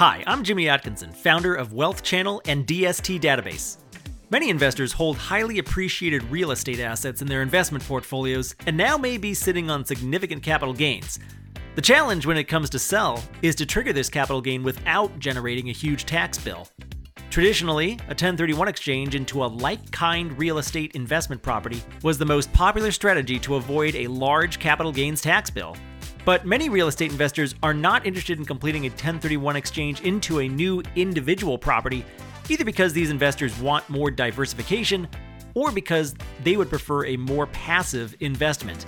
Hi, I'm Jimmy Atkinson, founder of Wealth Channel and DST Database. Many investors hold highly appreciated real estate assets in their investment portfolios and now may be sitting on significant capital gains. The challenge when it comes to sell is to trigger this capital gain without generating a huge tax bill. Traditionally, a 1031 exchange into a like kind real estate investment property was the most popular strategy to avoid a large capital gains tax bill. But many real estate investors are not interested in completing a 1031 exchange into a new individual property, either because these investors want more diversification or because they would prefer a more passive investment.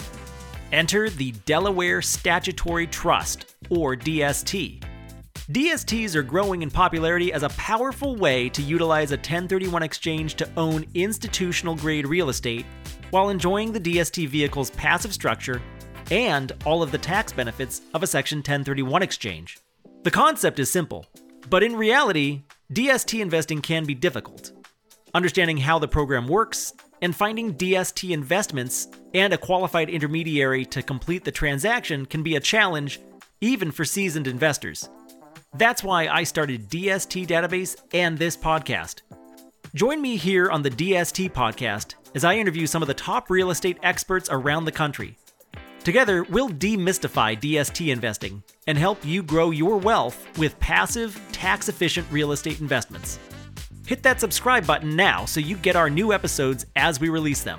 Enter the Delaware Statutory Trust, or DST. DSTs are growing in popularity as a powerful way to utilize a 1031 exchange to own institutional grade real estate while enjoying the DST vehicle's passive structure and all of the tax benefits of a Section 1031 exchange. The concept is simple, but in reality, DST investing can be difficult. Understanding how the program works and finding DST investments and a qualified intermediary to complete the transaction can be a challenge even for seasoned investors. That's why I started DST Database and this podcast. Join me here on the DST podcast as I interview some of the top real estate experts around the country. Together, we'll demystify DST investing and help you grow your wealth with passive, tax efficient real estate investments. Hit that subscribe button now so you get our new episodes as we release them.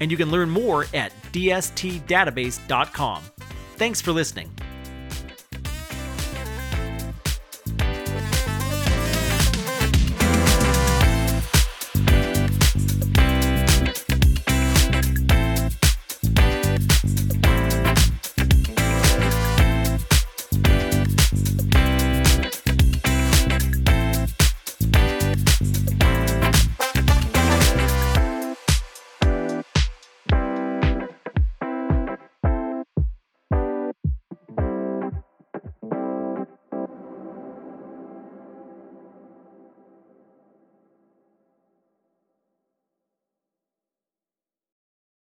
And you can learn more at dstdatabase.com. Thanks for listening.